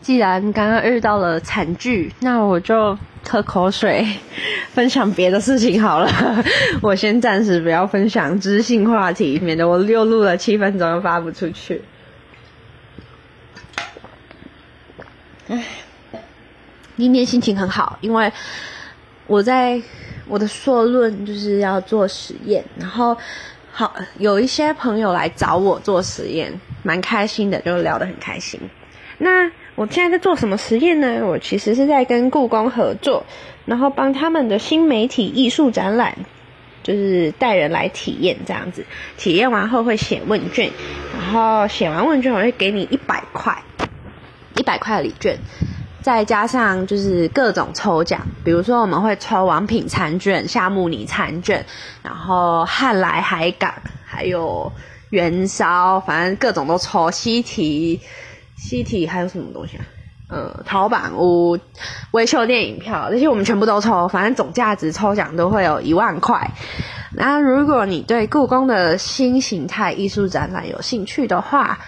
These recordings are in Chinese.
既然刚刚遇到了惨剧，那我就喝口水，分享别的事情好了。我先暂时不要分享知性话题，免得我又录了七分钟又发不出去。唉，今天心情很好，因为我在我的硕论就是要做实验，然后好有一些朋友来找我做实验，蛮开心的，就聊得很开心。那我现在在做什么实验呢？我其实是在跟故宫合作，然后帮他们的新媒体艺术展览，就是带人来体验这样子。体验完后会写问卷，然后写完问卷我会给你一百块，一百块的礼券，再加上就是各种抽奖，比如说我们会抽王品餐券、夏目尼餐券，然后汉来海港，还有元宵，反正各种都抽。西提。西体还有什么东西啊？呃，淘宝屋、微秀电影票，这些我们全部都抽，反正总价值抽奖都会有一万块。那如果你对故宫的新形态艺术展览有兴趣的话，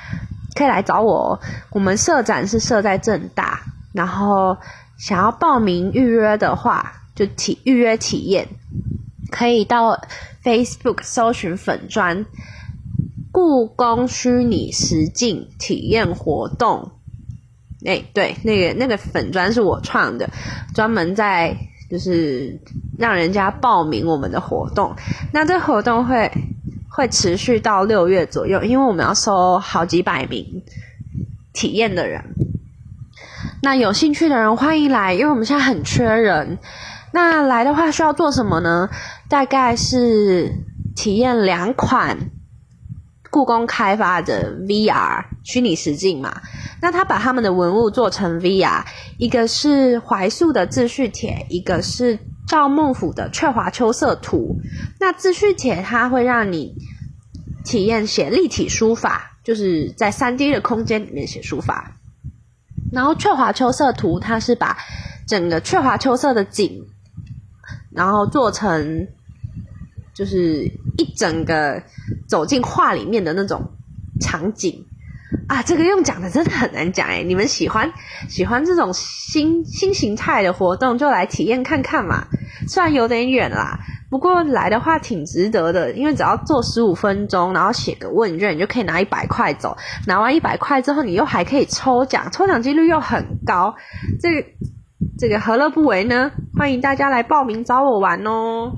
可以来找我。我们设展是设在正大，然后想要报名预约的话，就体预约体验，可以到 Facebook 搜寻粉砖。故宫虚拟实境体验活动，哎，对，那个那个粉砖是我创的，专门在就是让人家报名我们的活动。那这活动会会持续到六月左右，因为我们要收好几百名体验的人。那有兴趣的人欢迎来，因为我们现在很缺人。那来的话需要做什么呢？大概是体验两款。故宫开发的 VR 虚拟实境嘛，那他把他们的文物做成 VR，一个是怀素的自序帖，一个是赵孟俯的《鹊华秋色图》。那自序帖它会让你体验写立体书法，就是在三 D 的空间里面写书法。然后《鹊华秋色图》它是把整个鹊华秋色的景，然后做成。就是一整个走进画里面的那种场景啊，这个用讲的真的很难讲哎。你们喜欢喜欢这种新新形态的活动，就来体验看看嘛。虽然有点远啦，不过来的话挺值得的，因为只要做十五分钟，然后写个问卷，你就可以拿一百块走。拿完一百块之后，你又还可以抽奖，抽奖几率又很高。这个这个何乐不为呢？欢迎大家来报名找我玩哦。